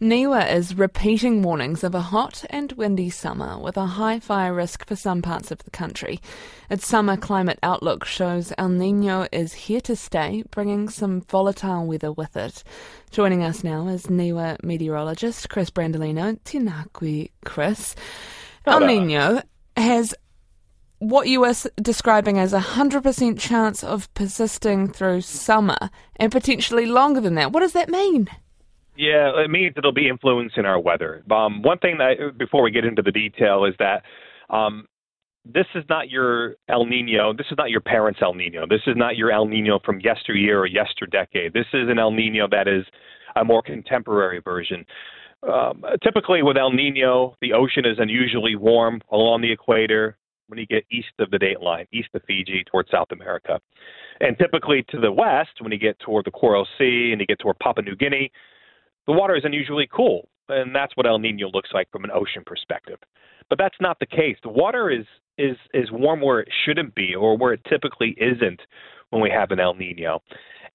NIWA is repeating warnings of a hot and windy summer with a high fire risk for some parts of the country. Its summer climate outlook shows El Nino is here to stay, bringing some volatile weather with it. Joining us now is NIWA meteorologist Chris Brandolino. Tinakwi, Chris. El Nino has what you were describing as a 100% chance of persisting through summer and potentially longer than that. What does that mean? Yeah, it means it'll be influencing our weather. Um, one thing that before we get into the detail is that um, this is not your El Nino. This is not your parents' El Nino. This is not your El Nino from yesteryear or yesterdecade. This is an El Nino that is a more contemporary version. Um, typically, with El Nino, the ocean is unusually warm along the equator when you get east of the date line, east of Fiji towards South America. And typically to the west, when you get toward the Coral Sea and you get toward Papua New Guinea, the water is unusually cool, and that's what El Nino looks like from an ocean perspective. But that's not the case. The water is is is warm where it shouldn't be, or where it typically isn't when we have an El Nino.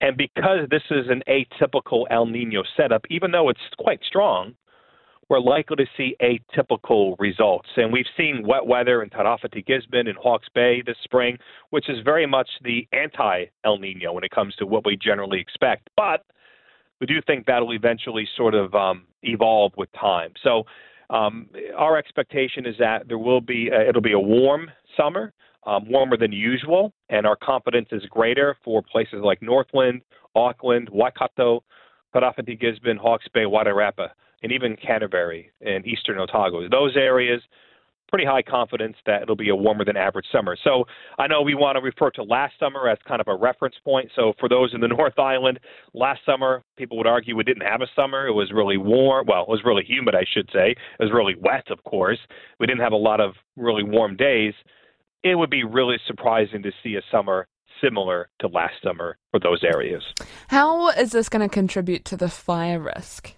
And because this is an atypical El Nino setup, even though it's quite strong, we're likely to see atypical results. And we've seen wet weather in Tairāwhiti Gisborne and Hawke's Bay this spring, which is very much the anti El Nino when it comes to what we generally expect. But we do think that'll eventually sort of um, evolve with time. So um, our expectation is that there will be a, it'll be a warm summer, um, warmer than usual, and our confidence is greater for places like Northland, Auckland, Waikato, Tairāwhiti Gisborne, Hawke's Bay, Wairarapa, and even Canterbury and Eastern Otago. Those areas pretty high confidence that it'll be a warmer than average summer. So I know we want to refer to last summer as kind of a reference point. So for those in the North Island, last summer, people would argue we didn't have a summer. It was really warm. Well, it was really humid, I should say. It was really wet, of course. We didn't have a lot of really warm days. It would be really surprising to see a summer similar to last summer for those areas. How is this going to contribute to the fire risk?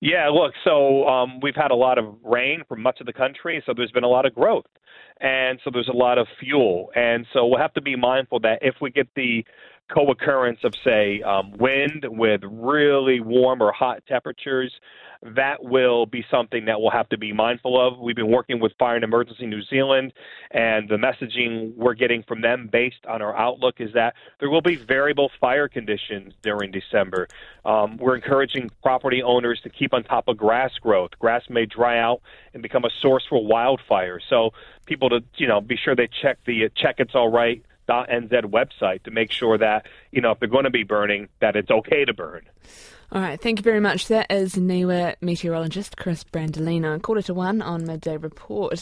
Yeah, look, so um, we've had a lot of rain from much of the country, so there's been a lot of growth. And so there's a lot of fuel. And so we'll have to be mindful that if we get the co occurrence of, say, um, wind with really warm or hot temperatures, that will be something that we'll have to be mindful of. We've been working with Fire and Emergency New Zealand, and the messaging we're getting from them based on our outlook is that there will be variable fire conditions during December. Um, we're encouraging property owners to keep on top of grass growth. Grass may dry out and become a source for wildfire. So people to you know be sure they check the uh, check it's all right NZ website to make sure that you know if they're going to be burning that it's okay to burn. All right, thank you very much. That is NIWA meteorologist Chris Brandolino, quarter to one on Midday Report.